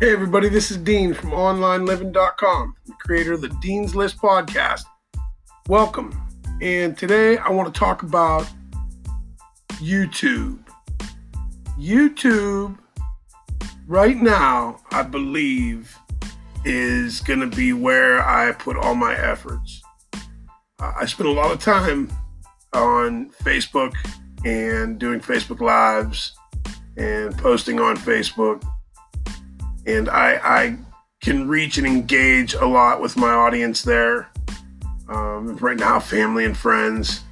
Hey, everybody, this is Dean from OnlineLiving.com, the creator of the Dean's List podcast. Welcome. And today I want to talk about YouTube. YouTube, right now, I believe, is going to be where I put all my efforts. I spend a lot of time on Facebook and doing Facebook Lives and posting on Facebook and I, I can reach and engage a lot with my audience there. Um, right now, family and friends,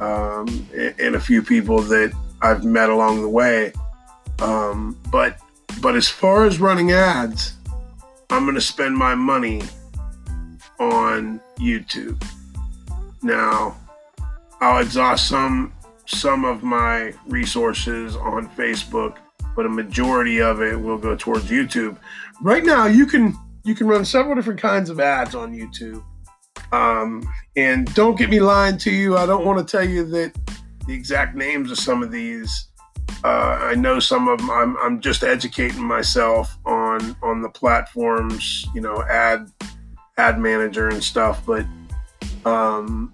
um, and, a few people that I've met along the way. Um, but but as far as running ads, I'm going to spend my money on YouTube. Now, I'll exhaust some some of my resources on Facebook but a majority of it will go towards YouTube. Right now, you can you can run several different kinds of ads on YouTube. Um, and don't get me lying to you. I don't want to tell you that the exact names of some of these. Uh, I know some of them. I'm, I'm just educating myself on on the platforms, you know, ad ad manager and stuff. But um,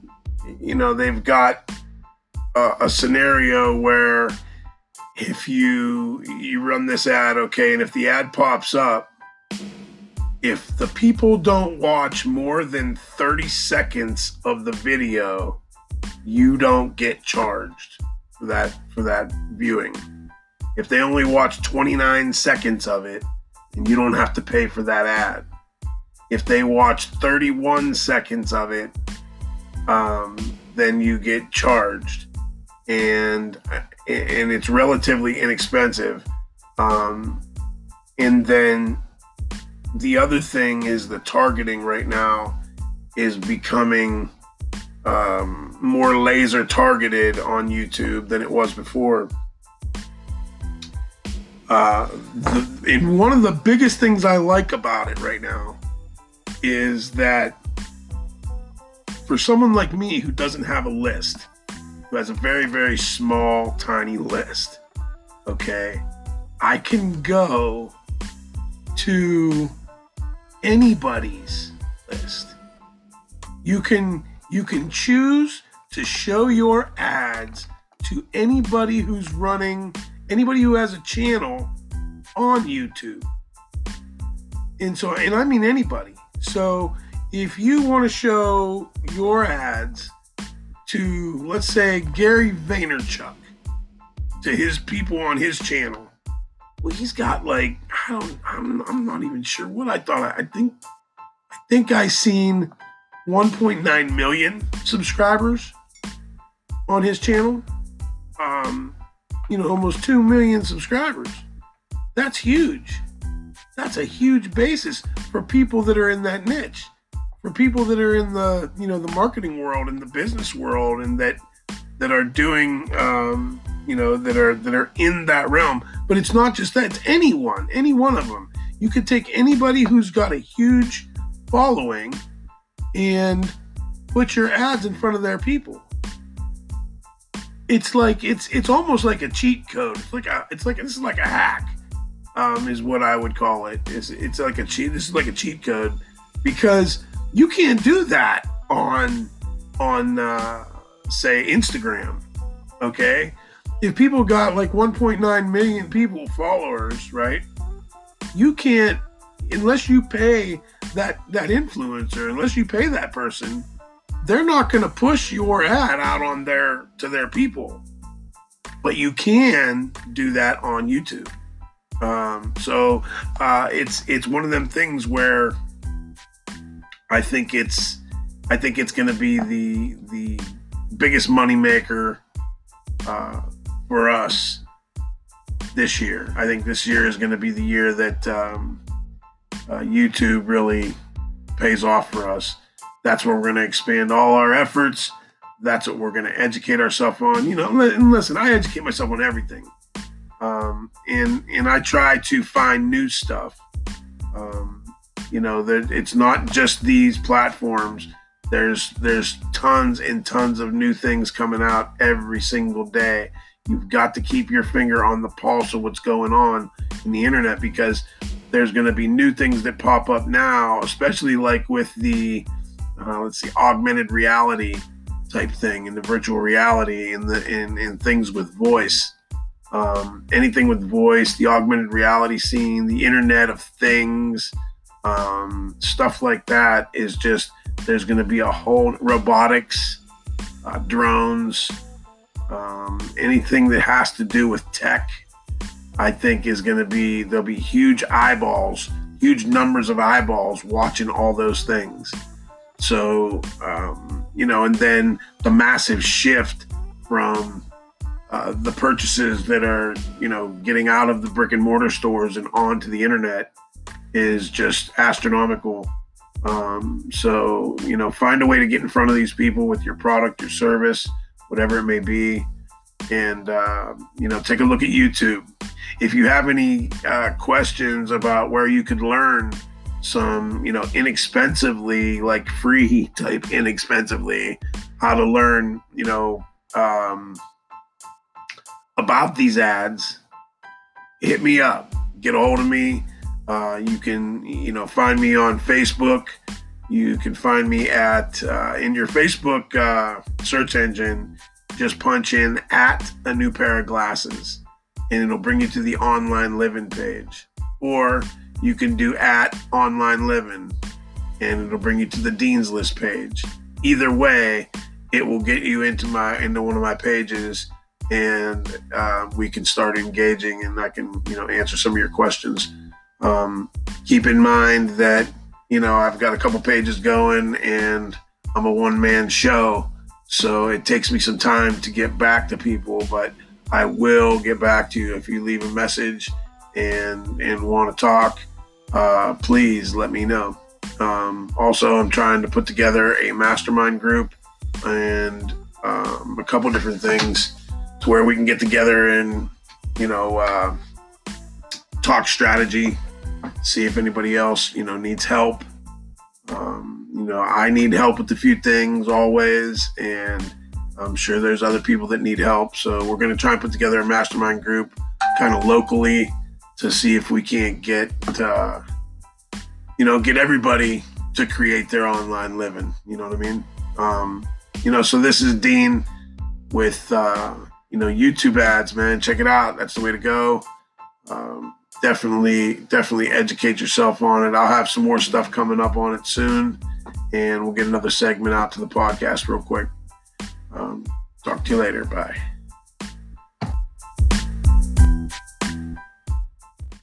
you know, they've got a, a scenario where if you you run this ad okay and if the ad pops up if the people don't watch more than 30 seconds of the video you don't get charged for that for that viewing. If they only watch 29 seconds of it and you don't have to pay for that ad. If they watch 31 seconds of it um, then you get charged. And and it's relatively inexpensive. Um, and then the other thing is the targeting right now is becoming um, more laser targeted on YouTube than it was before. Uh, the, and one of the biggest things I like about it right now is that for someone like me who doesn't have a list, who has a very, very small, tiny list, okay, I can go to anybody's list. You can you can choose to show your ads to anybody who's running anybody who has a channel on YouTube. And so and I mean anybody. So if you want to show your ads to, let's say, Gary Vaynerchuk, to his people on his channel. Well, he's got like I don't, I'm, I'm not even sure what I thought. I think, I think I seen 1.9 million subscribers on his channel. Um, you know, almost 2 million subscribers. That's huge. That's a huge basis for people that are in that niche for people that are in the you know the marketing world and the business world and that that are doing um, you know that are that are in that realm. But it's not just that it's anyone any one of them. You could take anybody who's got a huge following and put your ads in front of their people. It's like it's it's almost like a cheat code. It's like a it's like this is like a hack um, is what i would call it. It's, it's like a cheat this is like a cheat code because you can't do that on on uh, say Instagram. Okay, if people got like 1.9 million people followers, right? You can't unless you pay that that influencer, unless you pay that person, they're not going to push your ad out on their to their people. But you can do that on YouTube. Um, so uh, it's it's one of them things where I think it's I think it's going to be the the biggest moneymaker uh, for us this year. I think this year is going to be the year that um, uh, YouTube really pays off for us. That's where we're going to expand all our efforts. That's what we're going to educate ourselves on. You know, and listen, I educate myself on everything, um, and and I try to find new stuff. Um, you know, that it's not just these platforms. There's there's tons and tons of new things coming out every single day. You've got to keep your finger on the pulse of what's going on in the internet because there's going to be new things that pop up now, especially like with the uh, let's see, augmented reality type thing and the virtual reality and the and, and things with voice. Um, anything with voice, the augmented reality scene, the Internet of Things, um, stuff like that is just there's going to be a whole robotics, uh, drones, um, anything that has to do with tech. I think is going to be there'll be huge eyeballs, huge numbers of eyeballs watching all those things. So um, you know, and then the massive shift from uh, the purchases that are you know getting out of the brick and mortar stores and onto the internet is just astronomical. Um, so, you know, find a way to get in front of these people with your product, your service, whatever it may be. And, uh, you know, take a look at YouTube. If you have any uh, questions about where you could learn some, you know, inexpensively, like free type inexpensively, how to learn, you know, um, about these ads, hit me up, get a hold of me. Uh, you can, you know, find me on Facebook. You can find me at uh, in your Facebook uh, search engine. Just punch in at a new pair of glasses, and it'll bring you to the online living page. Or you can do at online living, and it'll bring you to the dean's list page. Either way, it will get you into my into one of my pages, and uh, we can start engaging, and I can you know answer some of your questions. Um, keep in mind that, you know, I've got a couple pages going and I'm a one man show. So it takes me some time to get back to people, but I will get back to you if you leave a message and and want to talk. Uh, please let me know. Um, also, I'm trying to put together a mastermind group and um, a couple different things to where we can get together and you know uh, talk strategy see if anybody else, you know, needs help. Um, you know, I need help with a few things always, and I'm sure there's other people that need help. So we're going to try and put together a mastermind group kind of locally to see if we can't get, uh, you know, get everybody to create their online living. You know what I mean? Um, you know, so this is Dean with, uh, you know, YouTube ads, man. Check it out. That's the way to go. Um, definitely definitely educate yourself on it. I'll have some more stuff coming up on it soon, and we'll get another segment out to the podcast real quick. Um, talk to you later. Bye.